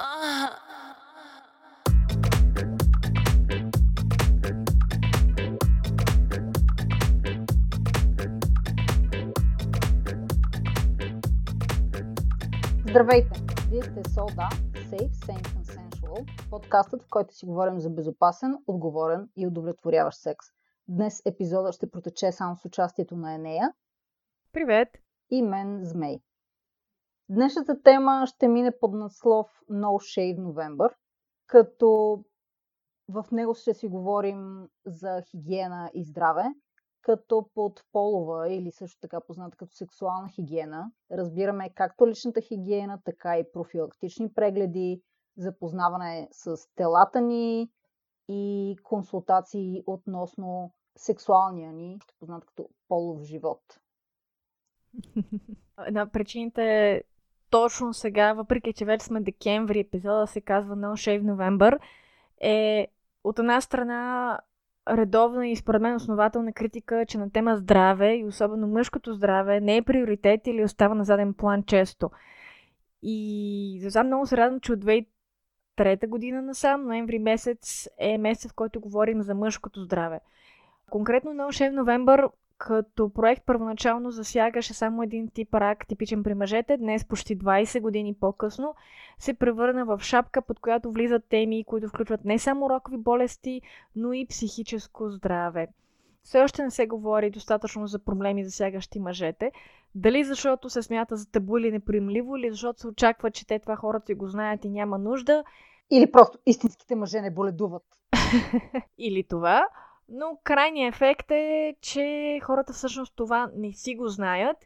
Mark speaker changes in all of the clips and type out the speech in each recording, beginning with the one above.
Speaker 1: Здравейте! Вие сте Soda, Safe, Sane, Consensual, подкастът, в който си говорим за безопасен, отговорен и удовлетворяващ секс. Днес епизода ще протече само с участието на Енея.
Speaker 2: Привет!
Speaker 1: И мен, Змей. Днешната тема ще мине под надслов No Shave November, като в него ще си говорим за хигиена и здраве, като под полова или също така позната като сексуална хигиена разбираме както личната хигиена, така и профилактични прегледи, запознаване с телата ни и консултации относно сексуалния ни, познат като полов живот.
Speaker 2: Една причината е точно сега, въпреки че вече сме декември, епизода се казва No Shave November, е от една страна редовна и според мен основателна критика, че на тема здраве и особено мъжкото здраве не е приоритет или остава на заден план често. И затова много се радвам, че от 2003 година насам, ноември месец е месец, в който говорим за мъжкото здраве. Конкретно на Shave November като проект първоначално засягаше само един тип рак, типичен при мъжете, днес почти 20 години по-късно се превърна в шапка, под която влизат теми, които включват не само рокови болести, но и психическо здраве. Все още не се говори достатъчно за проблеми, засягащи мъжете. Дали защото се смята за табу или неприемливо, или защото се очаква, че те това хората си го знаят и няма нужда.
Speaker 1: Или просто истинските мъже не боледуват.
Speaker 2: или това. Но крайният ефект е, че хората всъщност това не си го знаят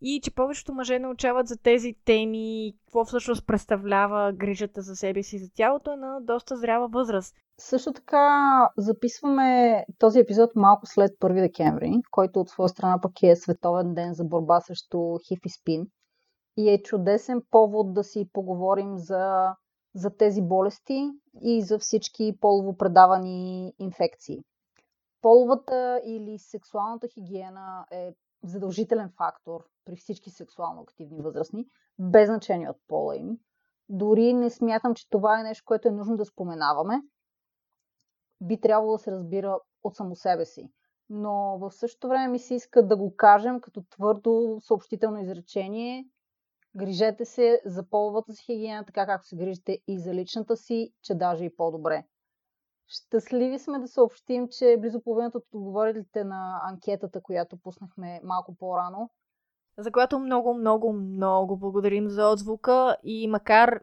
Speaker 2: и че повечето мъже научават за тези теми, какво всъщност представлява грижата за себе си и за тялото е на доста зрява възраст.
Speaker 1: Също така записваме този епизод малко след 1 декември, който от своя страна пък е Световен ден за борба срещу хиф и спин. И е чудесен повод да си поговорим за, за тези болести и за всички полово предавани инфекции половата или сексуалната хигиена е задължителен фактор при всички сексуално активни възрастни, без значение от пола им. Дори не смятам, че това е нещо, което е нужно да споменаваме. Би трябвало да се разбира от само себе си. Но в същото време ми се иска да го кажем като твърдо съобщително изречение. Грижете се за половата си хигиена, така както се грижите и за личната си, че даже и по-добре. Щастливи сме да съобщим, че близо половината от отговорилите на анкетата, която пуснахме малко по-рано,
Speaker 2: за която много, много, много благодарим за отзвука и макар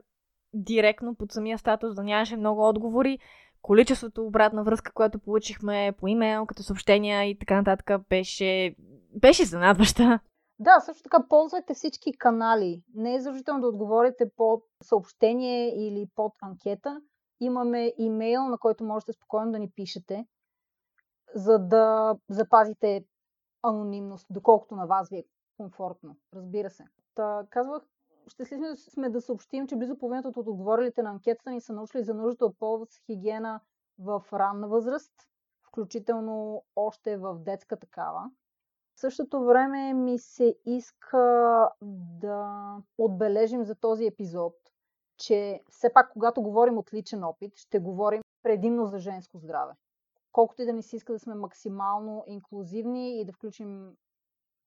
Speaker 2: директно под самия статус да нямаше много отговори, количеството обратна връзка, която получихме по имейл, като съобщения и така нататък, беше, беше занадваща.
Speaker 1: Да, също така ползвайте всички канали. Не е задължително да отговорите под съобщение или под анкета имаме имейл, на който можете спокойно да ни пишете, за да запазите анонимност, доколкото на вас ви е комфортно. Разбира се. Та, казвах, щастливи сме да съобщим, че близо половината от отговорилите на анкетата ни са научили за нуждата от полова с хигиена в ранна възраст, включително още в детска такава. В същото време ми се иска да отбележим за този епизод, че все пак, когато говорим от личен опит, ще говорим предимно за женско здраве. Колкото и да не си иска да сме максимално инклюзивни и да включим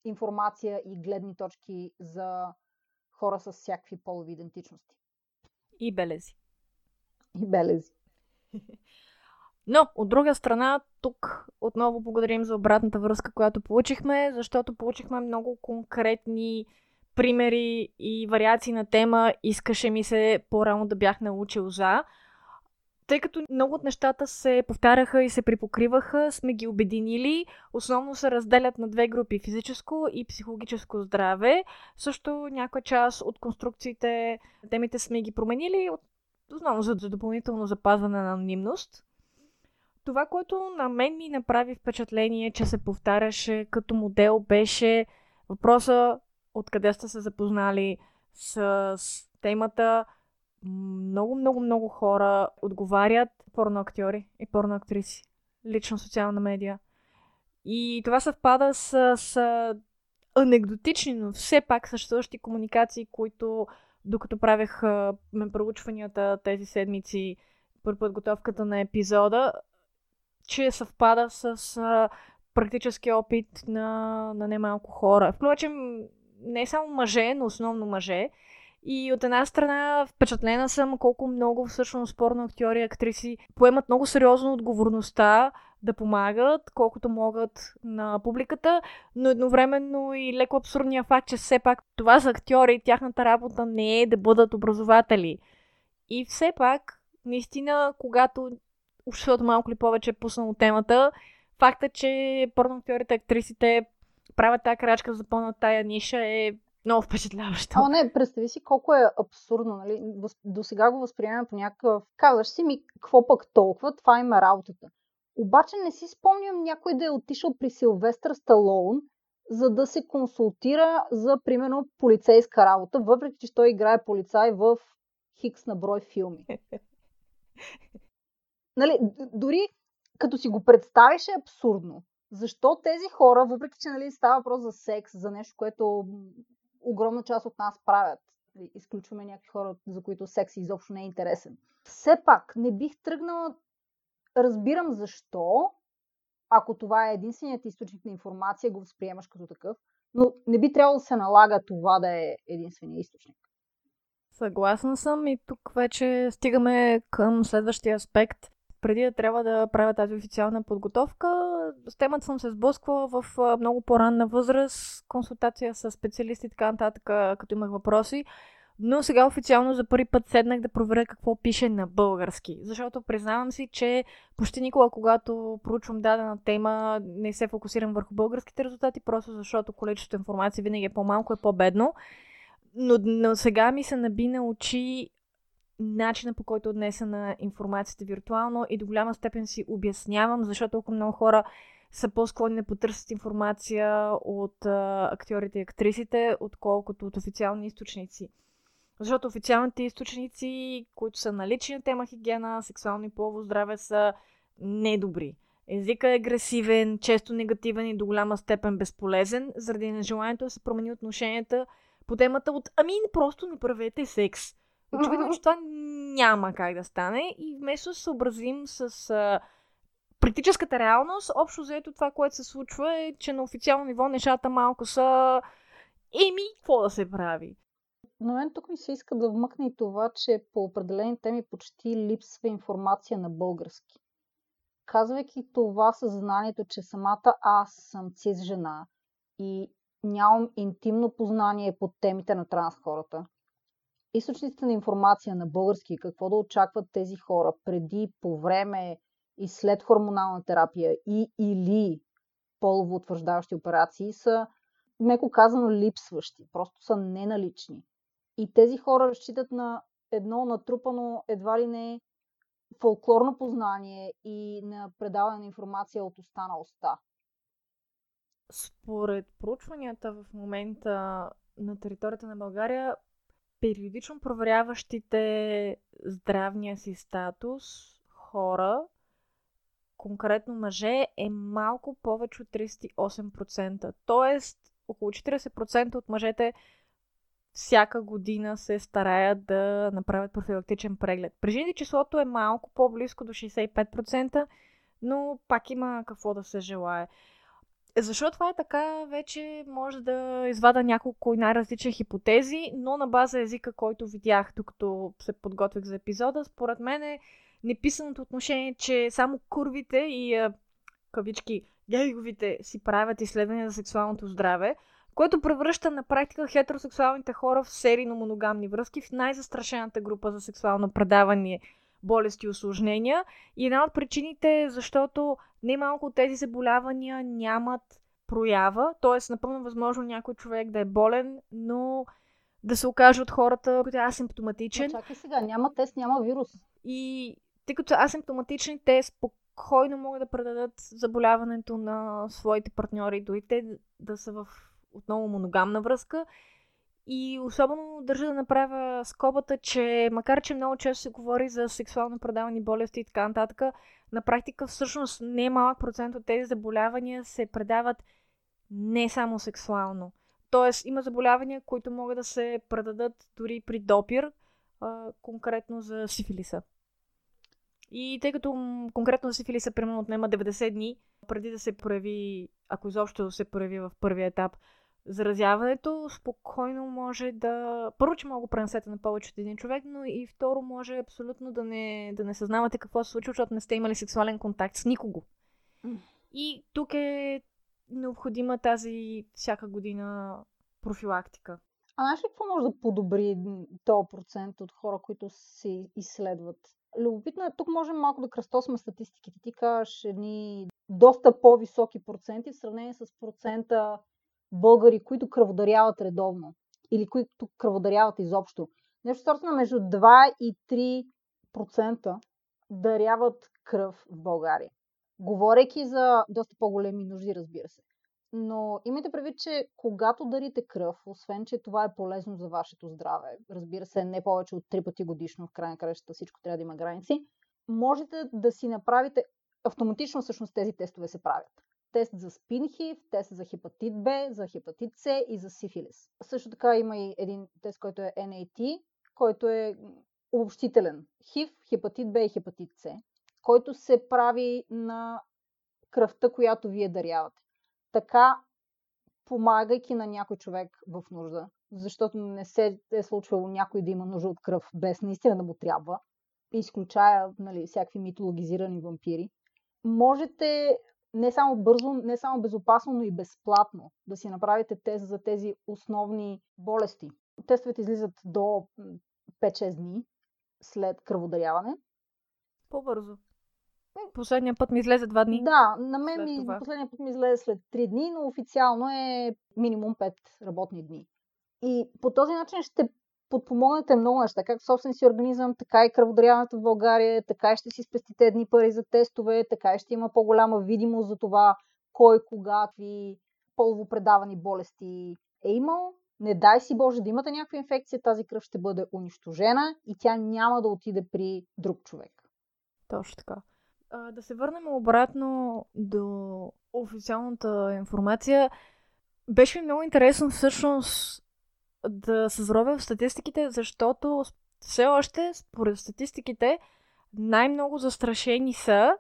Speaker 1: информация и гледни точки за хора с всякакви полови идентичности.
Speaker 2: И белези.
Speaker 1: И белези.
Speaker 2: Но, от друга страна, тук отново благодарим за обратната връзка, която получихме, защото получихме много конкретни примери и вариации на тема искаше ми се по-рано да бях научил за. Тъй като много от нещата се повтаряха и се припокриваха, сме ги обединили. Основно се разделят на две групи физическо и психологическо здраве. Също някоя част от конструкциите, темите сме ги променили, основно за, допълнително запазване на анонимност. Това, което на мен ми направи впечатление, че се повтаряше като модел, беше въпроса откъде сте се запознали с, темата. Много, много, много хора отговарят порноактьори и порноактриси. Лично социална медия. И това съвпада с, с анекдотични, но все пак съществуващи комуникации, които докато правех проучванията тези седмици при подготовката на епизода, че съвпада с а, практически опит на, на немалко хора. Впрочем, не само мъже, но основно мъже. И от една страна впечатлена съм колко много всъщност спорно актьори и актриси поемат много сериозно отговорността да помагат колкото могат на публиката, но едновременно и леко абсурдния факт, че все пак това са актьори тяхната работа не е да бъдат образователи. И все пак, наистина, когато защото малко ли повече е пуснало темата, факта, че порноактьорите, актрисите правят тази крачка за пълна тая ниша е много впечатляващо.
Speaker 1: А, не, представи си колко е абсурдно, нали? До сега го възприемаме по някакъв... Казваш си ми, какво пък толкова, това има работата. Обаче не си спомням някой да е отишъл при Силвестър Сталоун, за да се консултира за, примерно, полицейска работа, въпреки че той играе полицай в хикс на брой филми. нали, дори като си го представиш е абсурдно. Защо тези хора, въпреки че нали, става въпрос за секс, за нещо, което огромна част от нас правят, изключваме някакви хора, за които секс изобщо не е интересен. Все пак, не бих тръгнала, разбирам защо, ако това е единственият източник на информация, го възприемаш като такъв, но не би трябвало да се налага това да е единствения източник.
Speaker 2: Съгласна съм и тук вече стигаме към следващия аспект преди да трябва да правя тази официална подготовка, с темата съм се сблъсквала в много по-ранна възраст, консултация с специалисти и така нататък, като имах въпроси. Но сега официално за първи път седнах да проверя какво пише на български. Защото признавам си, че почти никога, когато проучвам дадена тема, не се фокусирам върху българските резултати, просто защото количеството информация винаги е по-малко, е по-бедно. Но, но сега ми се наби на очи начина по който е отнесена информацията виртуално и до голяма степен си обяснявам, защото толкова много хора са по-склонни да потърсят информация от а, актьорите и актрисите, отколкото от официални източници. Защото официалните източници, които са на тема хигиена, сексуално и полово здраве, са недобри. Езика е агресивен, често негативен и до голяма степен безполезен, заради нежеланието да се промени отношенията по темата от ами просто не правете секс. Очевидно, че това няма как да стане и вместо да се съобразим с а, практическата реалност, общо заето това, което се случва е, че на официално ниво нещата малко са еми, какво да се прави?
Speaker 1: Но мен тук ми се иска да вмъкне и това, че по определени теми почти липсва информация на български. Казвайки това съзнанието, че самата аз съм цис жена и нямам интимно познание по темите на транс хората, източниците на информация на български, какво да очакват тези хора преди, по време и след хормонална терапия и или полово утвърждаващи операции са, меко казано, липсващи. Просто са неналични. И тези хора разчитат на едно натрупано едва ли не фолклорно познание и на предаване на информация от уста на уста.
Speaker 2: Според проучванията в момента на територията на България, периодично проверяващите здравния си статус хора, конкретно мъже, е малко повече от 38%. Тоест, около 40% от мъжете всяка година се стараят да направят профилактичен преглед. При жените числото е малко по-близко до 65%, но пак има какво да се желае. Защо това е така, вече може да извада няколко най-различни хипотези, но на база езика, който видях, докато се подготвих за епизода, според мен е неписаното отношение, че само курвите и кавички гейговите си правят изследвания за сексуалното здраве, което превръща на практика хетеросексуалните хора в серийно моногамни връзки в най-застрашената група за сексуално предаване болести и осложнения. И една от причините е защото немалко от тези заболявания нямат проява, т.е. напълно възможно някой човек да е болен, но да се окаже от хората, който е асимптоматичен.
Speaker 1: Но чакай сега, няма тест, няма вирус.
Speaker 2: И тъй като са асимптоматични, те спокойно могат да предадат заболяването на своите партньори, дори те да са в отново моногамна връзка и особено държа да направя скобата, че макар, че много често се говори за сексуално предавани болести и така нататък, на практика всъщност не малък процент от тези заболявания се предават не само сексуално. Тоест, има заболявания, които могат да се предадат дори при допир, а, конкретно за сифилиса. И тъй като конкретно за сифилиса примерно отнема 90 дни, преди да се прояви, ако изобщо се прояви в първия етап, заразяването, спокойно може да... Първо, че мога го пренесете на повече от един човек, но и второ, може абсолютно да не, да не съзнавате какво се случва, защото не сте имали сексуален контакт с никого. И тук е необходима тази всяка година профилактика.
Speaker 1: А знаеш ли какво може да подобри този процент от хора, които се изследват? Любопитно е, тук можем малко да кръстосме статистиките. Ти кажеш едни доста по-високи проценти в сравнение с процента българи, които кръводаряват редовно или които кръводаряват изобщо. Нещо сорта между 2 и 3% даряват кръв в България. Говорейки за доста по-големи нужди, разбира се. Но имайте предвид, че когато дарите кръв, освен, че това е полезно за вашето здраве, разбира се, не повече от три пъти годишно, в край на кращата всичко трябва да има граници, можете да си направите, автоматично всъщност тези тестове се правят. Тест за спинхив, тест за хепатит Б, за хепатит С и за сифилис. Също така има и един тест, който е NAT, който е обобщителен. ХИВ, хепатит Б и хепатит С, който се прави на кръвта, която вие дарявате така помагайки на някой човек в нужда, защото не се е случвало някой да има нужда от кръв, без наистина да му трябва, изключая нали, всякакви митологизирани вампири, можете не само бързо, не само безопасно, но и безплатно да си направите тест за тези основни болести. Тестовете излизат до 5-6 дни след кръводаряване.
Speaker 2: По-бързо. Последния път ми излезе два дни.
Speaker 1: Да, на мен ми, последния път ми излезе след 3 дни, но официално е минимум 5 работни дни. И по този начин ще подпомогнете много неща, както собствен си организъм, така и кръводаряването в България, така и ще си спестите едни пари за тестове, така и ще има по-голяма видимост за това кой, кога, какви полово предавани болести е имал. Не дай си Боже да имате някаква инфекция, тази кръв ще бъде унищожена и тя няма да отиде при друг човек.
Speaker 2: Точно така. А, да се върнем обратно до официалната информация. Беше ми много интересно всъщност да се заровя в статистиките, защото все още, според статистиките, най-много застрашени са,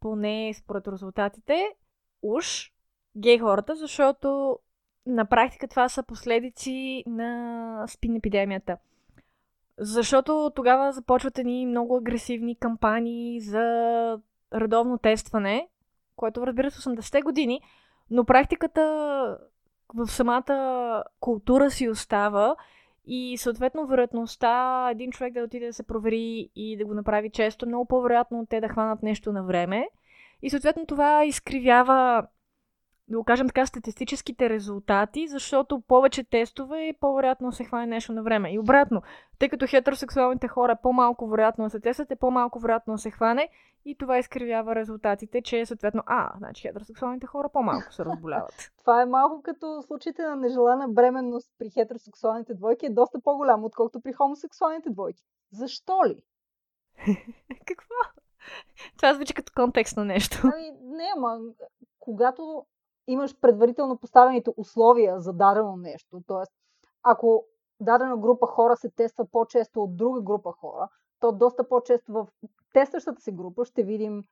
Speaker 2: поне според резултатите, уж гей хората, защото на практика това са последици на спин епидемията. Защото тогава започват едни много агресивни кампании за редовно тестване, което разбира се 80-те години, но практиката в самата култура си остава и съответно вероятността един човек да отиде да се провери и да го направи често, много по-вероятно те да хванат нещо на време. И съответно това изкривява да го кажем така, статистическите резултати, защото повече тестове по-вероятно се хване нещо на време. И обратно, тъй като хетеросексуалните хора по-малко вероятно се тестват, е по-малко вероятно се хване и това изкривява резултатите, че съответно, а, значи хетеросексуалните хора по-малко се разболяват.
Speaker 1: това е малко като случаите на нежелана бременност при хетеросексуалните двойки е доста по-голямо, отколкото при хомосексуалните двойки. Защо ли?
Speaker 2: Какво? Това звучи като контекст на нещо.
Speaker 1: Ами, не, ама когато имаш предварително поставените условия за дадено нещо. Тоест, ако дадена група хора се тества по-често от друга група хора, то доста по-често в тестващата се група ще видим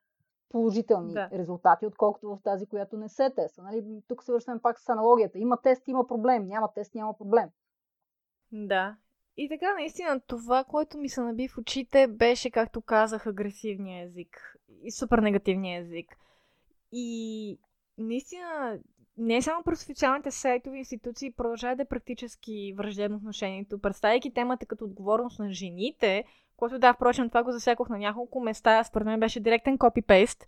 Speaker 1: положителни да. резултати, отколкото в тази, която не се тества. Нали? Тук се връщаме пак с аналогията. Има тест, има проблем. Няма тест, няма проблем.
Speaker 2: Да. И така, наистина, това, което ми се наби в очите, беше, както казах, агресивния език. И супер негативния език. И наистина не само през официалните сайтови институции продължава да е практически враждебно отношението, представяйки темата като отговорност на жените, което да, впрочем, това го засякох на няколко места, според мен беше директен копипейст,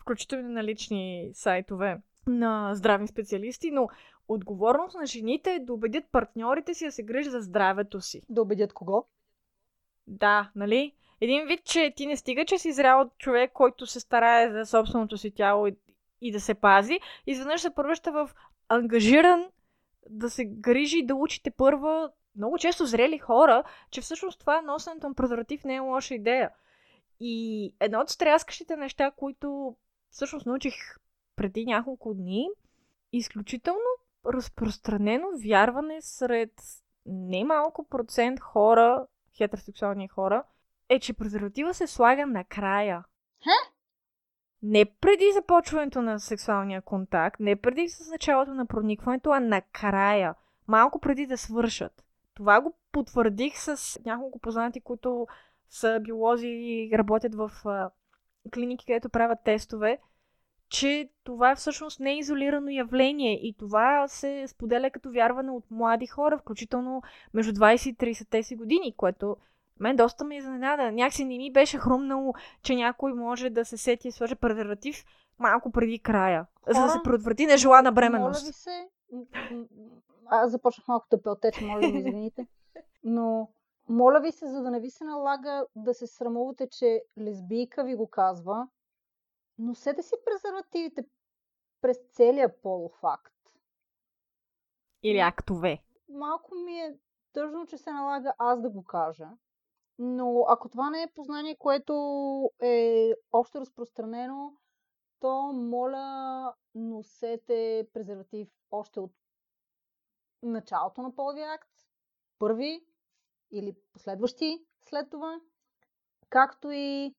Speaker 2: включително на лични сайтове на здравни специалисти, но отговорност на жените е да убедят партньорите си да се грижат за здравето си.
Speaker 1: Да убедят кого?
Speaker 2: Да, нали? Един вид, че ти не стига, че си зрял човек, който се старае за собственото си тяло и и да се пази, изведнъж се превръща в ангажиран да се грижи и да учите първа много често зрели хора, че всъщност това носенето на презерватив не е лоша идея. И едно от стряскащите неща, които всъщност научих преди няколко дни, изключително разпространено вярване сред немалко процент хора, хетеросексуални хора, е, че презерватива се слага накрая.
Speaker 1: Ха?
Speaker 2: Не преди започването на сексуалния контакт, не преди с началото на проникването, а накрая. Малко преди да свършат. Това го потвърдих с няколко познати, които са биолози и работят в а, клиники, където правят тестове, че това всъщност не е изолирано явление и това се споделя като вярване от млади хора, включително между 20 и 30 си години, което мен доста ме изненада. Някакси не ми беше хрумнало, че някой може да се сети и сложи презерватив малко преди края, Хора, за да се предотврати нежелана бременност.
Speaker 1: Моля ви се, аз започнах малко да пелтеча, моля да ми извините, но моля ви се, за да не ви се налага да се срамувате, че лесбийка ви го казва, носете си презервативите през целия полов акт.
Speaker 2: Или актове.
Speaker 1: Малко ми е тъжно, че се налага аз да го кажа. Но ако това не е познание, което е общо разпространено, то моля носете презерватив още от началото на половия акт, първи или последващи след това, както и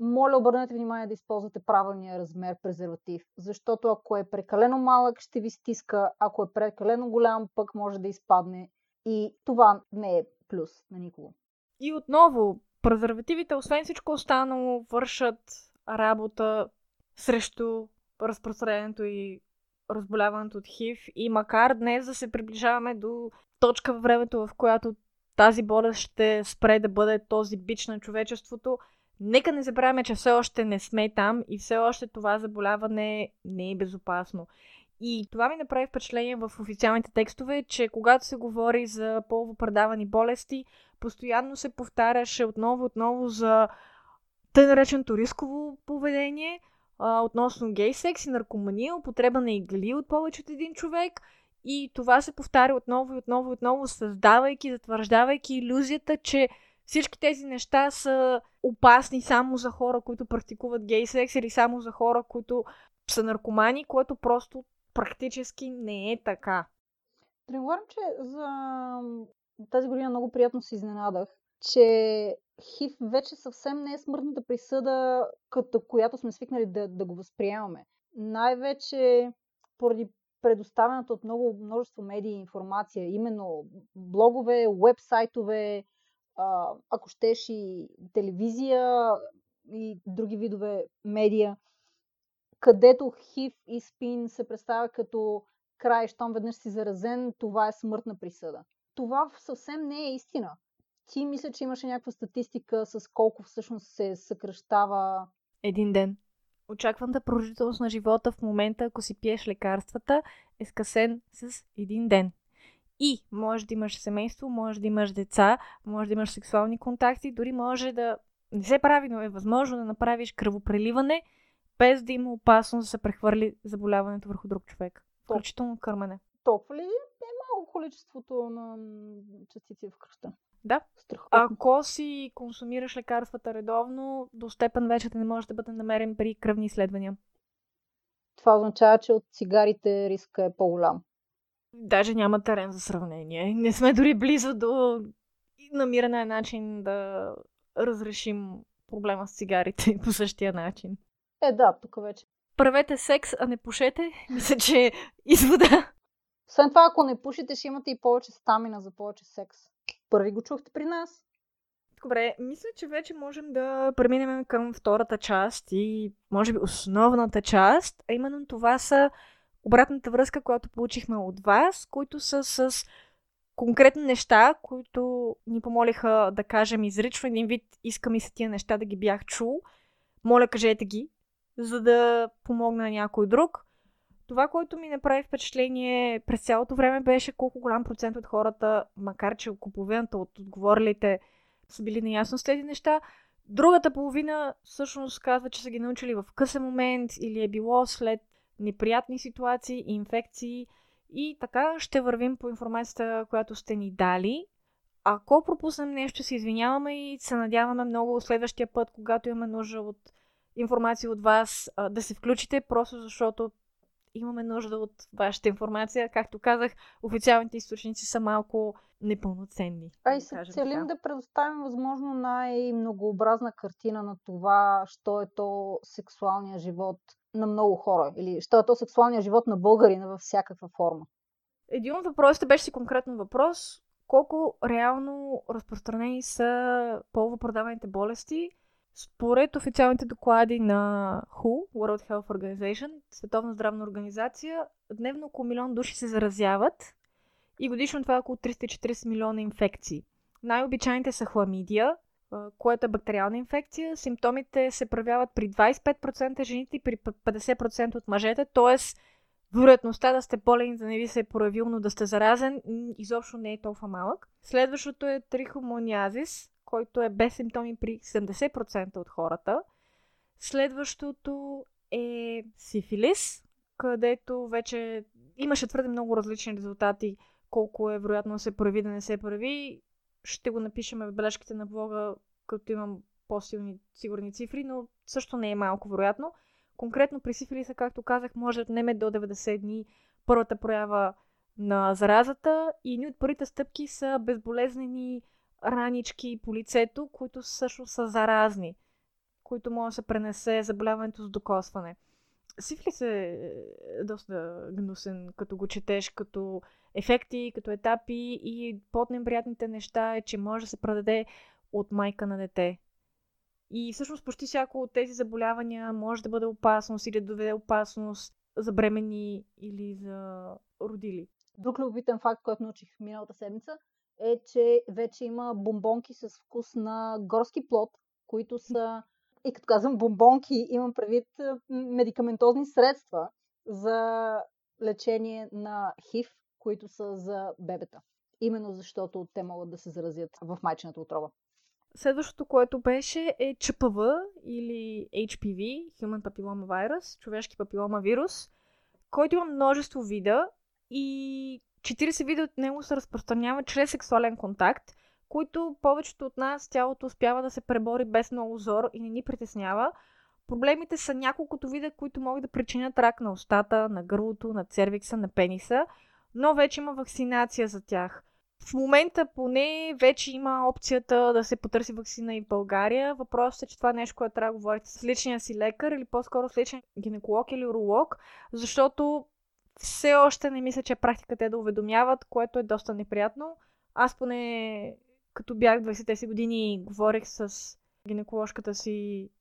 Speaker 1: моля обърнете внимание да използвате правилния размер презерватив, защото ако е прекалено малък, ще ви стиска, ако е прекалено голям, пък може да изпадне и това не е плюс на никого.
Speaker 2: И отново, презервативите, освен всичко останало, вършат работа срещу разпространението и разболяването от ХИВ и макар днес да се приближаваме до точка във времето, в която тази болест ще спре да бъде този бич на човечеството, нека не забравяме, че все още не сме там и все още това заболяване не е безопасно. И това ми направи впечатление в официалните текстове, че когато се говори за полово предавани болести, постоянно се повтаряше отново отново за тъй нареченото рисково поведение, относно гей секс и наркомания, употреба на игли от повече от един човек. И това се повтаря отново и отново и отново, създавайки, затвърждавайки иллюзията, че всички тези неща са опасни само за хора, които практикуват гей секс или само за хора, които са наркомани, което просто практически не е така.
Speaker 1: Да не говорим, че за тази година много приятно се изненадах, че ХИВ вече съвсем не е смъртната присъда, като която сме свикнали да, да го възприемаме. Най-вече поради предоставената от много множество медии информация, именно блогове, вебсайтове, ако щеш и телевизия и други видове медия, където ХИВ и СПИН се представя като край, щом веднъж си заразен, това е смъртна присъда. Това съвсем не е истина. Ти мисля, че имаше някаква статистика с колко всъщност се съкръщава.
Speaker 2: Един ден. Очакваната продължителност на живота в момента, ако си пиеш лекарствата, е скъсен с един ден. И може да имаш семейство, може да имаш деца, може да имаш сексуални контакти, дори може да не се прави, но е възможно да направиш кръвопреливане, без да има опасност да се прехвърли заболяването върху друг човек. Включително кърмене.
Speaker 1: Толкова ли е малко количеството на частици в кръста?
Speaker 2: Да. Страхотно. Ако си консумираш лекарствата редовно, до степен вече не може да бъде намерен при кръвни изследвания.
Speaker 1: Това означава, че от цигарите риска е по-голям.
Speaker 2: Даже няма терен за сравнение. Не сме дори близо до намиране на начин да разрешим проблема с цигарите по същия начин.
Speaker 1: Е, да, тук вече.
Speaker 2: Правете секс, а не пушете. Мисля, че извода.
Speaker 1: Освен това, ако не пушите, ще имате и повече стамина за повече секс. Първи го чухте при нас.
Speaker 2: Добре, мисля, че вече можем да преминем към втората част и може би основната част, а именно това са обратната връзка, която получихме от вас, които са с конкретни неща, които ни помолиха да кажем изрично един вид, искам и са тия неща да ги бях чул. Моля, кажете ги, за да помогна на някой друг. Това, което ми направи впечатление през цялото време беше колко голям процент от хората, макар че половината от отговорилите са били наясно с тези неща, другата половина всъщност казва, че са ги научили в късен момент или е било след неприятни ситуации, инфекции и така ще вървим по информацията, която сте ни дали. Ако пропуснем нещо, се извиняваме и се надяваме много следващия път, когато имаме нужда от информация от вас, да се включите, просто защото имаме нужда от вашата информация. Както казах, официалните източници са малко непълноценни.
Speaker 1: А и се целим да предоставим възможно най-многообразна картина на това, що е то сексуалния живот на много хора или що е то сексуалния живот на българина във всякаква форма.
Speaker 2: Един от въпросите беше си конкретно въпрос. Колко реално разпространени са половопродаваните болести според официалните доклади на WHO, World Health Organization, Световна здравна организация, дневно около милион души се заразяват и годишно това е около 340 милиона инфекции. Най-обичайните са хламидия, което е бактериална инфекция. Симптомите се проявяват при 25% жените и при 50% от мъжете, т.е. вероятността да сте болен да не ви се е проявил, но да сте заразен, изобщо не е толкова малък. Следващото е трихомониазис, който е без симптоми при 70% от хората. Следващото е сифилис, където вече имаше твърде много различни резултати, колко е вероятно да се прояви, да не се прояви. Ще го напишем в бележките на блога, като имам по-силни сигурни цифри, но също не е малко вероятно. Конкретно при сифилиса, както казах, може да отнеме до 90 дни първата проява на заразата и едни от първите стъпки са безболезнени ранички по лицето, които също са заразни, които може да се пренесе заболяването с докосване. Сифлис е доста гнусен, като го четеш, като ефекти, като етапи и под-неприятните неща е, че може да се предаде от майка на дете. И всъщност почти всяко от тези заболявания може да бъде опасност или да доведе опасност за бремени или за родили.
Speaker 1: Друг любителен факт, който научих миналата седмица, е, че вече има бомбонки с вкус на горски плод, които са, и като казвам бомбонки, имам предвид медикаментозни средства за лечение на ХИВ, които са за бебета. Именно защото те могат да се заразят в майчината отрова.
Speaker 2: Следващото, което беше е ЧПВ или HPV, Human Papilloma Virus, човешки папилома вирус, който има множество вида и 40 вида от него се разпространяват чрез сексуален контакт, които повечето от нас тялото успява да се пребори без много зор и не ни притеснява. Проблемите са няколкото вида, които могат да причинят рак на устата, на гърлото, на цервикса, на пениса, но вече има вакцинация за тях. В момента поне вече има опцията да се потърси вакцина и в България. Въпросът е, че това е нещо, което трябва да говорите с личния си лекар или по-скоро с личен гинеколог или уролог, защото все още не мисля, че е практика те да уведомяват, което е доста неприятно. Аз поне като бях 20-те си години говорих с гинеколожката си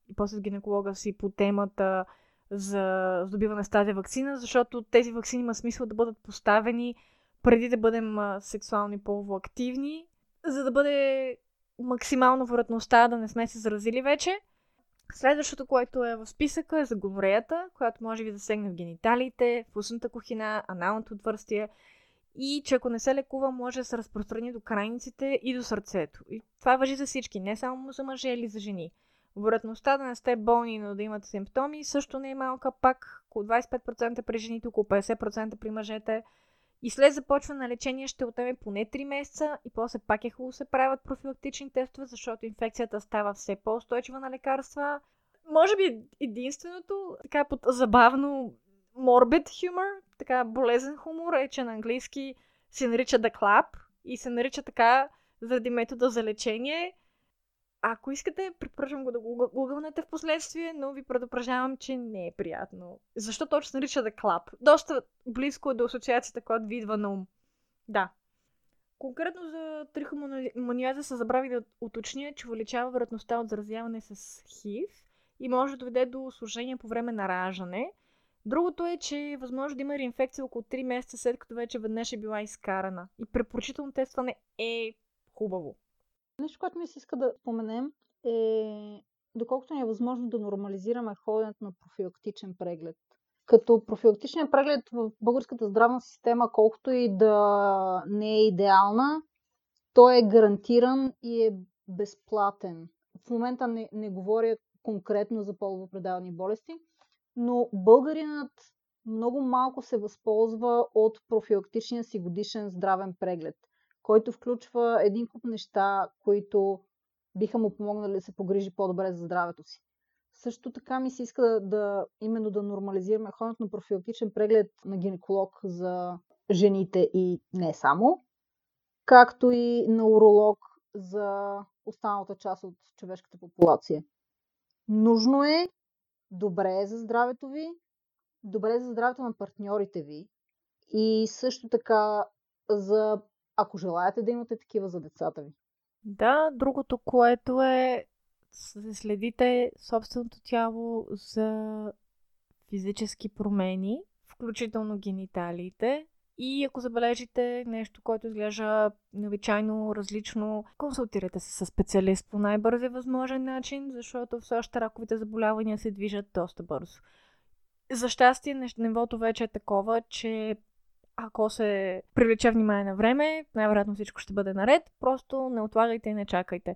Speaker 2: и после с гинеколога си по темата за здобиване с тази вакцина, защото тези вакцини има смисъл да бъдат поставени преди да бъдем сексуални полово активни, за да бъде максимално вероятността да не сме се заразили вече. Следващото, което е в списъка е за гонореята, която може ви засегне в гениталиите, в устната кухина, аналното отвърстие и че ако не се лекува, може да се разпространи до крайниците и до сърцето. И това въжи за всички, не само за мъже или за жени. Вероятността да не сте болни, но да имате симптоми също не е малка, пак около 25% при жените, около 50% при мъжете. И след започване на лечение ще отнеме поне 3 месеца и после пак е хубаво се правят профилактични тестове, защото инфекцията става все по-устойчива на лекарства. Може би единственото, така под забавно morbid humor, така болезен хумор е, че на английски се нарича The Clap и се нарича така заради метода за лечение – ако искате, препоръчвам го да го гугълнете в последствие, но ви предупреждавам, че не е приятно. Защо точно се нарича The Club? Доста близко е до асоциацията, която ви идва на ум. Да. Конкретно за трихомониаза се забрави да уточня, че увеличава вероятността от заразяване с ХИВ и може да доведе до осложнение по време на раждане. Другото е, че е възможно да има реинфекция около 3 месеца след като вече веднъж е била изкарана. И препоръчително тестване е хубаво.
Speaker 1: Нещо, което ми се иска да споменем е доколкото ни е възможно да нормализираме ходенето на профилактичен преглед. Като профилактичен преглед в българската здравна система, колкото и да не е идеална, той е гарантиран и е безплатен. В момента не, не говоря конкретно за половопредавани болести, но българинът много малко се възползва от профилактичния си годишен здравен преглед който включва един куп неща, които биха му помогнали да се погрижи по-добре за здравето си. Също така ми се иска да, да именно да нормализираме ходенето на профилактичен преглед на гинеколог за жените и не само, както и на уролог за останалата част от човешката популация. Нужно е, добре е за здравето ви, добре е за здравето на партньорите ви и също така за ако желаете да имате такива за децата ви.
Speaker 2: Да, другото, което е следите собственото тяло за физически промени, включително гениталиите. И ако забележите нещо, което изглежда необичайно различно, консултирайте се с специалист по най-бързи възможен начин, защото все още раковите заболявания се движат доста бързо. За щастие, нивото вече е такова, че ако се привлече внимание на време, най-вероятно всичко ще бъде наред. Просто не отлагайте и не чакайте.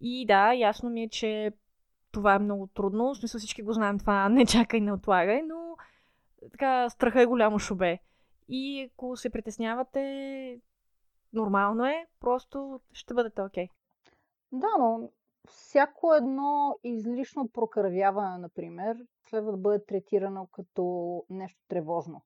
Speaker 2: И да, ясно ми е, че това е много трудно. В смисъл всички го знаем това, не чакай, не отлагай, но така страха е голямо шубе. И ако се притеснявате, нормално е, просто ще бъдете окей. Okay.
Speaker 1: Да, но всяко едно излишно прокървяване, например, следва да бъде третирано като нещо тревожно.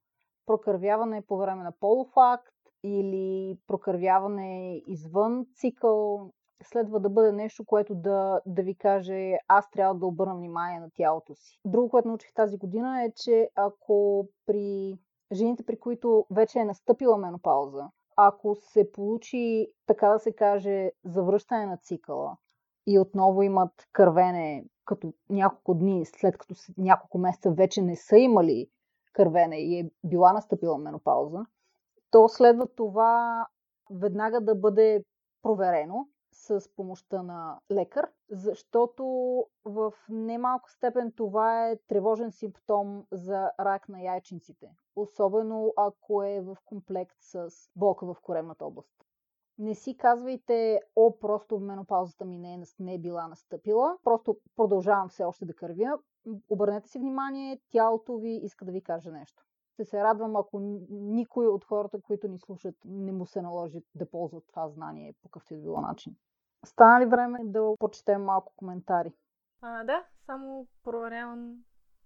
Speaker 1: Прокървяване по време на полуфакт или прокървяване извън цикъл следва да бъде нещо, което да, да ви каже аз трябва да обърна внимание на тялото си. Друго, което научих тази година е, че ако при жените, при които вече е настъпила менопауза, ако се получи, така да се каже, завръщане на цикъла и отново имат кървене като няколко дни, след като няколко месеца вече не са имали кървене и е била настъпила менопауза, то следва това веднага да бъде проверено с помощта на лекар, защото в немалко степен това е тревожен симптом за рак на яйчниците, особено ако е в комплект с болка в коремната област. Не си казвайте, о, просто менопаузата ми не е, не е била настъпила, просто продължавам все още да кървя. Обърнете си внимание, тялото ви иска да ви каже нещо. Ще се радвам, ако никой от хората, които ни слушат, не му се наложи да ползват това знание по какъвто и да било начин. Стана ли време да почетем малко коментари?
Speaker 2: А, да, само проверявам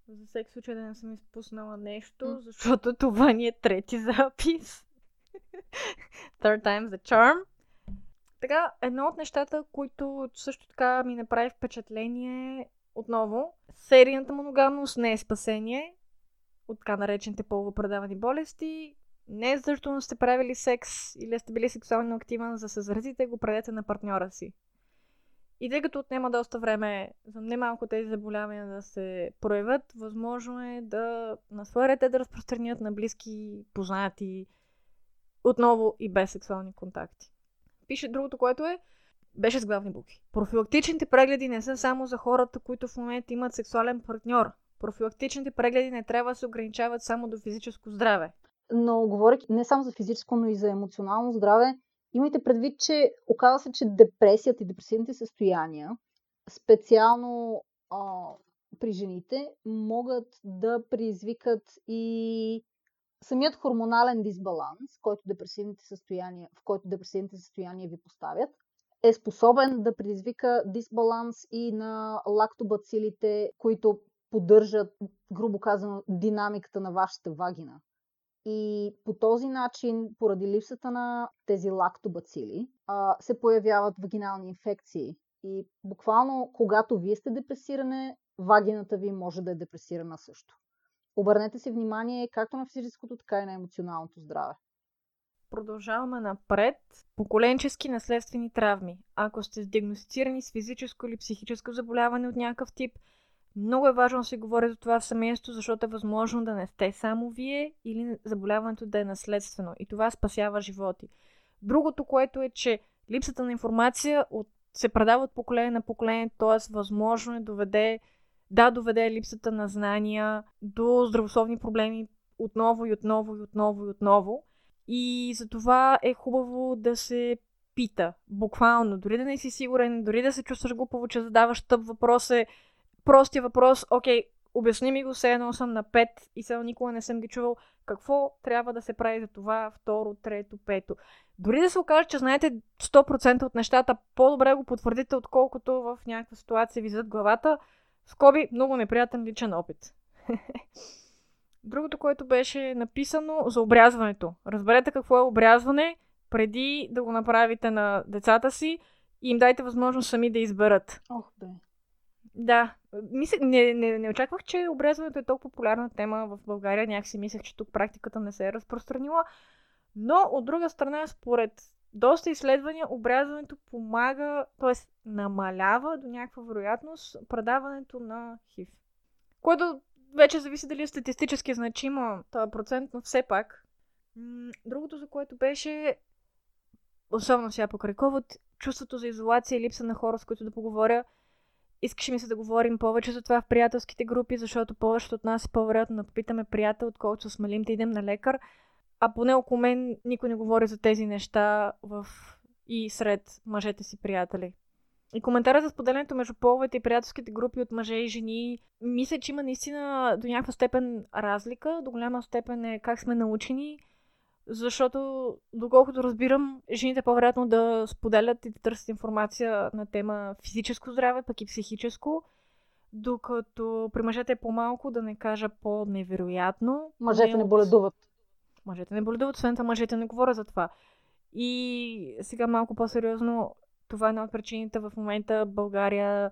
Speaker 2: за всеки случай да не съм изпуснала нещо, защото това ни е трети запис. Third time's the charm. Така, едно от нещата, които също така ми направи впечатление отново, серийната моногамност не е спасение от така наречените полупредавани болести. Не защото сте правили секс или сте били сексуално активен, за да се заразите, го правете на партньора си. И тъй като отнема доста време за немалко тези заболявания да се проявят, възможно е да на своя ред да разпространят на близки, познати, отново и без сексуални контакти. Пише другото, което е, беше с главни букви. Профилактичните прегледи не са само за хората, които в момента имат сексуален партньор. Профилактичните прегледи не трябва да се ограничават само до физическо здраве.
Speaker 1: Но говоряки не само за физическо, но и за емоционално здраве, имайте предвид, че оказва се, че депресията и депресивните състояния, специално а, при жените, могат да предизвикат и самият хормонален дисбаланс, който депресивните състояния, в който депресивните състояния ви поставят, е способен да предизвика дисбаланс и на лактобацилите, които поддържат, грубо казано, динамиката на вашата вагина. И по този начин, поради липсата на тези лактобацили, се появяват вагинални инфекции. И буквално, когато вие сте депресиране, вагината ви може да е депресирана също. Обърнете си внимание както на физическото, така и на емоционалното здраве.
Speaker 2: Продължаваме напред. Поколенчески наследствени травми. Ако сте диагностицирани с физическо или психическо заболяване от някакъв тип – много е важно да се говори за това в семейството, защото е възможно да не сте само вие или заболяването да е наследствено. И това спасява животи. Другото, което е, че липсата на информация от, се предава от поколение на поколение, т.е. възможно е доведе, да доведе липсата на знания до здравословни проблеми отново и отново и отново и отново. И за това е хубаво да се пита. Буквално. Дори да не си сигурен, дори да се чувстваш глупаво, че задаваш тъп въпрос е простия въпрос, окей, обясни ми го, все едно съм на 5 и сега никога не съм ги чувал. Какво трябва да се прави за това, второ, трето, пето. Дори да се окаже, че знаете 100% от нещата, по-добре го потвърдите, отколкото в някаква ситуация ви зад главата. Скоби, много неприятен личен опит. Другото, което беше написано за обрязването. Разберете какво е обрязване преди да го направите на децата си и им дайте възможност сами да изберат.
Speaker 1: Ох, бе.
Speaker 2: Да, мисля, не, не, не очаквах, че обрязването е толкова популярна тема в България. Някакси мислех, че тук практиката не се е разпространила. Но от друга страна, според доста изследвания, обрязването помага, т.е. намалява до някаква вероятност предаването на ХИВ. Което вече зависи дали е статистически значимо този процент, но все пак. Другото, за което беше, особено сега покрай COVID, чувството за изолация и липса на хора, с които да поговоря. Искаше ми се да говорим повече за това в приятелските групи, защото повечето от нас по-вероятно да попитаме приятел, отколкото смелим да идем на лекар. А поне около мен никой не говори за тези неща в... и сред мъжете си приятели. И коментара за споделянето между половете и приятелските групи от мъже и жени, мисля, че има наистина до някаква степен разлика. До голяма степен е как сме научени, защото, доколкото разбирам, жените по-вероятно да споделят и да търсят информация на тема физическо здраве, пък и психическо, докато при мъжете е по-малко, да не кажа по-невероятно.
Speaker 1: Мъжете не, не боледуват.
Speaker 2: Мъжете не боледуват, освен това мъжете не говорят за това. И сега малко по-сериозно, това е една от причините в момента България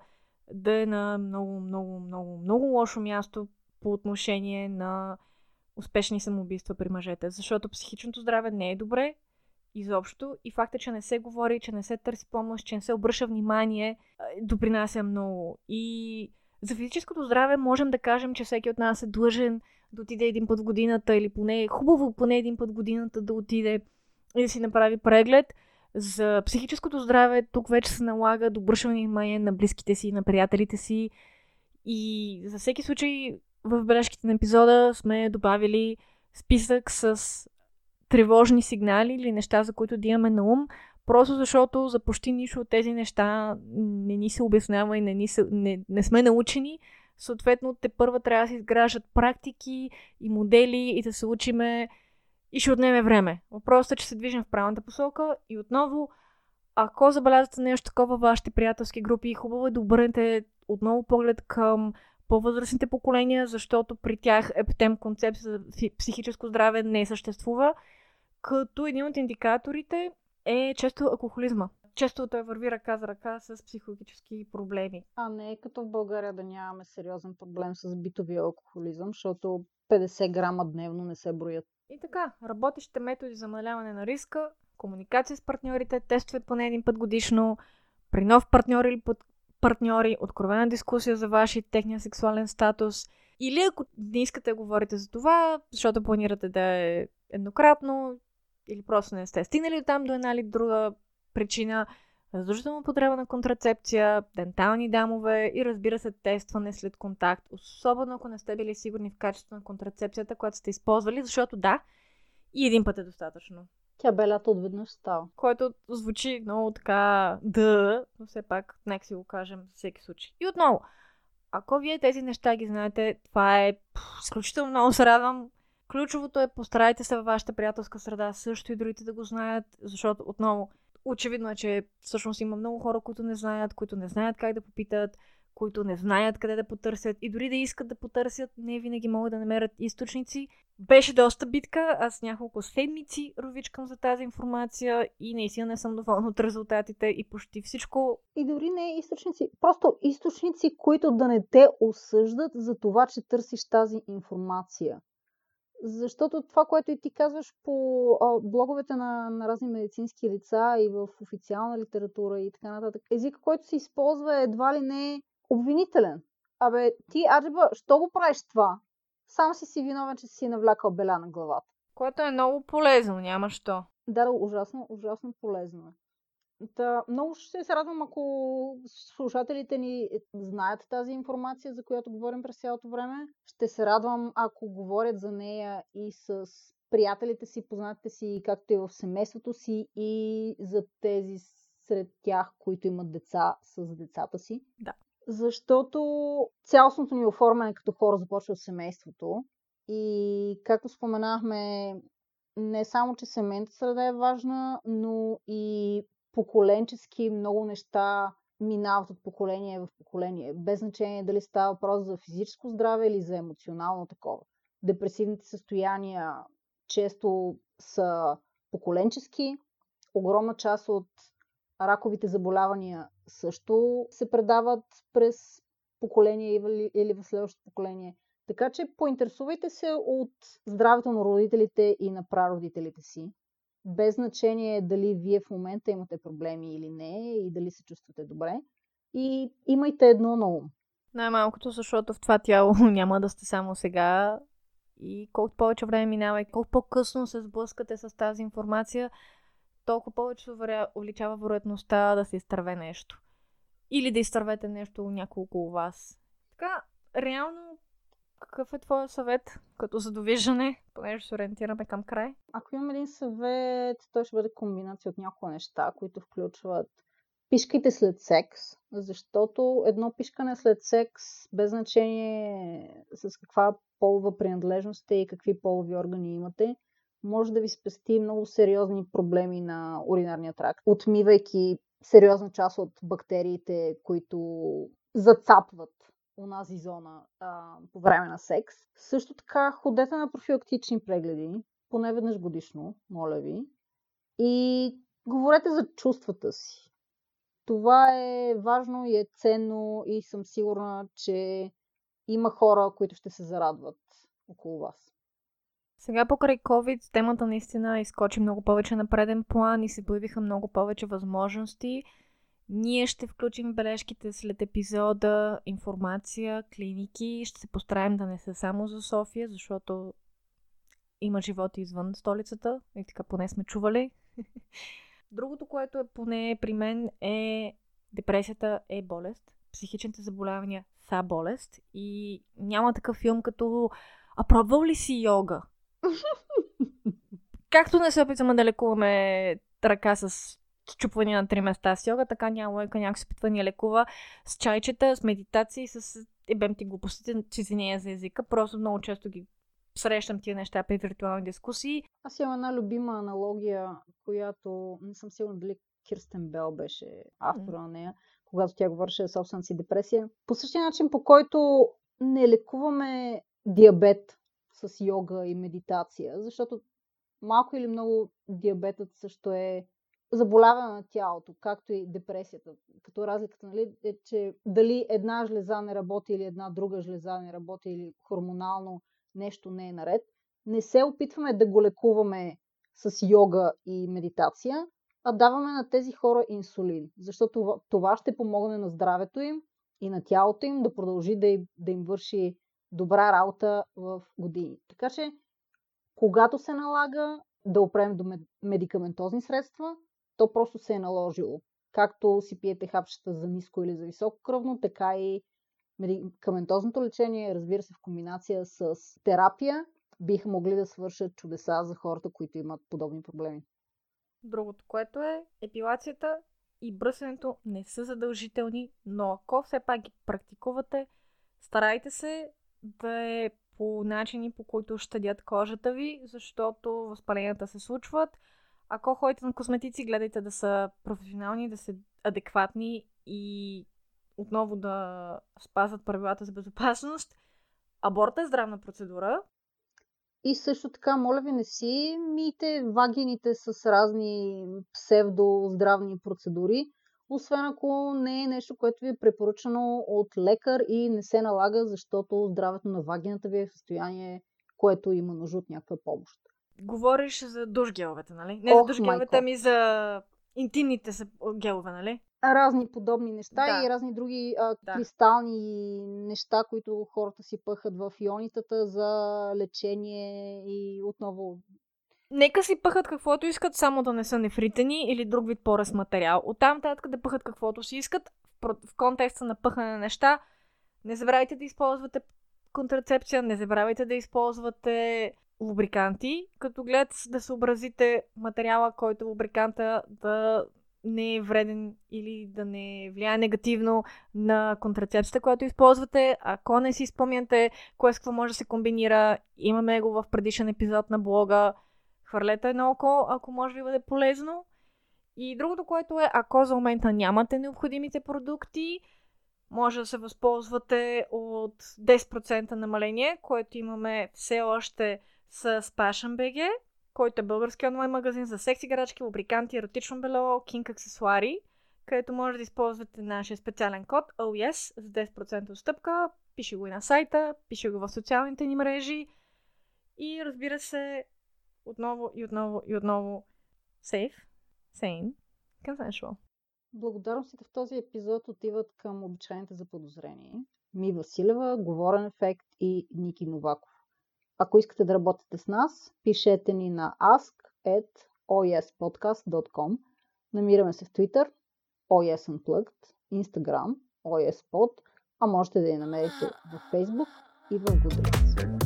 Speaker 2: да е на много, много, много, много лошо място по отношение на успешни самоубийства при мъжете. Защото психичното здраве не е добре изобщо и факта, че не се говори, че не се търси помощ, че не се обръща внимание, допринася много. И за физическото здраве можем да кажем, че всеки от нас е длъжен да отиде един път в годината или поне хубаво поне един път в годината да отиде и да си направи преглед. За психическото здраве тук вече се налага да обръщане внимание на близките си, на приятелите си. И за всеки случай в бележките на епизода сме добавили списък с тревожни сигнали или неща, за които да имаме на ум, просто защото за почти нищо от тези неща не ни се обяснява и не, ни се, не, не сме научени. Съответно, те първа трябва да се изграждат практики и модели и да се учиме и ще отнеме време. Въпросът е, че се движим в правилната посока и отново, ако забелязвате нещо такова в вашите приятелски групи, хубаво е да обърнете отново поглед към по-възрастните поколения, защото при тях ептем концепция за психическо здраве не съществува, като един от индикаторите е често алкохолизма. Често той върви ръка за ръка с психологически проблеми.
Speaker 1: А не е като в България да нямаме сериозен проблем с битовия алкохолизъм, защото 50 грама дневно не се броят.
Speaker 2: И така, работещите методи за намаляване на риска, комуникация с партньорите, тестове поне един път годишно, при нов партньор или под партньори, откровена дискусия за ваши техния сексуален статус. Или ако не искате да говорите за това, защото планирате да е еднократно, или просто не сте стигнали там до една или друга причина, задължително потреба на контрацепция, дентални дамове и разбира се тестване след контакт, особено ако не сте били сигурни в качеството на контрацепцията, която сте използвали, защото да, и един път е достатъчно.
Speaker 1: Тя бе лято отведнъж става.
Speaker 2: Което звучи много така да, но все пак нека си го кажем за всеки случай. И отново, ако вие тези неща ги знаете, това е изключително много се радвам. Ключовото е постарайте се във вашата приятелска среда също и другите да го знаят, защото отново очевидно е, че всъщност има много хора, които не знаят, които не знаят как да попитат, които не знаят къде да потърсят и дори да искат да потърсят, не винаги могат да намерят източници. Беше доста битка, аз няколко седмици ровичкам за тази информация и наистина не съм доволна от резултатите и почти всичко.
Speaker 1: И дори не източници, просто източници, които да не те осъждат за това, че търсиш тази информация. Защото това, което и ти казваш по а, блоговете на, на разни медицински лица и в официална литература и така нататък, езика, който се използва е едва ли не обвинителен. Абе, ти, Аджиба, що го правиш това? Сам си си виновен, че си навлякал беля на главата.
Speaker 2: Което е много полезно, няма що.
Speaker 1: Да, ужасно, ужасно полезно е. Та, много ще се радвам, ако слушателите ни знаят тази информация, за която говорим през цялото време. Ще се радвам, ако говорят за нея и с приятелите си, познатите си, както и в семейството си, и за тези сред тях, които имат деца с децата си.
Speaker 2: Да.
Speaker 1: Защото цялостното ни оформяне като хора започва от семейството. И както споменахме, не само, че семейната среда е важна, но и поколенчески много неща минават от поколение в поколение, без значение дали става въпрос за физическо здраве или за емоционално такова. Депресивните състояния често са поколенчески. Огромна част от раковите заболявания също се предават през поколение или в следващото поколение. Така че поинтересувайте се от здравето на родителите и на прародителите си. Без значение дали вие в момента имате проблеми или не и дали се чувствате добре. И имайте едно на ум.
Speaker 2: Най-малкото, защото в това тяло няма да сте само сега. И колкото повече време минава и колко по-късно се сблъскате с тази информация, толкова повече увеличава вероятността да се изтърве нещо. Или да изтървете нещо няколко у вас. Така, реално какъв е твоя съвет като за довиждане, понеже се ориентираме към край?
Speaker 1: Ако имам един съвет, той ще бъде комбинация от няколко неща, които включват пишкайте след секс, защото едно пишкане след секс, без значение с каква полова принадлежност сте и какви полови органи имате, може да ви спести много сериозни проблеми на уринарния тракт, отмивайки сериозна част от бактериите, които зацапват онази зона а, по време на секс. Също така ходете на профилактични прегледи, поне веднъж годишно, моля ви. И говорете за чувствата си. Това е важно и е ценно и съм сигурна, че има хора, които ще се зарадват около вас.
Speaker 2: Сега покрай COVID темата наистина изкочи много повече на преден план и се появиха много повече възможности. Ние ще включим бележките след епизода, информация, клиники. Ще се постараем да не са само за София, защото има животи извън столицата. И така поне сме чували. Другото, което е поне при мен е депресията е болест. Психичните заболявания са болест. И няма такъв филм като А пробвал ли си йога? Както не се опитваме да лекуваме ръка с чупвания на три места с йога, така няма лойка някой се опитва ни лекува с чайчета, с медитации, с ебем ти глупостите, че извинения за езика. Просто много често ги срещам тия неща при виртуални дискусии.
Speaker 1: Аз имам една любима аналогия, която не съм сигурна дали Кирстен Бел беше автора mm. на нея, когато тя говореше за собствената си депресия. По същия начин, по който не лекуваме диабет с йога и медитация, защото малко или много диабетът също е заболяване на тялото, както и депресията. Като разликата нали, е, че дали една жлеза не работи или една друга жлеза не работи или хормонално нещо не е наред, не се опитваме да го лекуваме с йога и медитация, а даваме на тези хора инсулин, защото това ще помогне на здравето им и на тялото им да продължи да им, да им върши добра работа в години. Така че, когато се налага да опрем до медикаментозни средства, то просто се е наложило. Както си пиете хапчета за ниско или за високо кръвно, така и медикаментозното лечение, разбира се, в комбинация с терапия, биха могли да свършат чудеса за хората, които имат подобни проблеми.
Speaker 2: Другото, което е епилацията и бръсенето не са задължителни, но ако все пак ги практикувате, старайте се да е по начини, по които щадят кожата ви, защото възпаленията се случват. Ако ходите на косметици, гледайте да са професионални, да са адекватни и отново да спазват правилата за безопасност. Аборта е здравна процедура.
Speaker 1: И също така, моля ви, не си мийте вагините с разни псевдоздравни процедури, освен ако не е нещо, което ви е препоръчано от лекар и не се налага, защото здравето на вагината ви е в състояние, което има нужда от някаква помощ.
Speaker 2: Говориш за душ геловете, нали? Не Ох, за душ геловете, ами за интимните са гелове, нали?
Speaker 1: Разни подобни неща да. и разни други а, да. кристални неща, които хората си пъхат в ионитата за лечение и отново
Speaker 2: Нека си пъхат каквото искат, само да не са нефритени или друг вид поръс материал. Оттам татък да пъхат каквото си искат. В, в контекста на пъхане на неща, не забравяйте да използвате контрацепция, не забравяйте да използвате лубриканти, като гледате да съобразите материала, който лубриканта да не е вреден или да не влияе негативно на контрацепцията, която използвате. Ако не си спомняте кое с какво може да се комбинира, имаме го в предишен епизод на блога. Хвърлете едно око, ако може ви бъде полезно. И другото, което е, ако за момента нямате необходимите продукти, може да се възползвате от 10% намаление, което имаме все още с PassionBG, който е български онлайн магазин за секси играчки, лубриканти, еротично бело, кинг аксесуари, където може да използвате нашия специален код OES за 10% отстъпка. Пише го и на сайта, пише го в социалните ни мрежи. И разбира се, отново и отново и отново safe, sane, consensual.
Speaker 1: Благодарностите в този епизод отиват към обичайните за подозрение. Ми Василева, Говорен ефект и Ники Новаков. Ако искате да работите с нас, пишете ни на ask.oespodcast.com. Намираме се в Twitter, OES Unplugged, Instagram, OESPod, а можете да я намерите в Facebook и в Goodreads.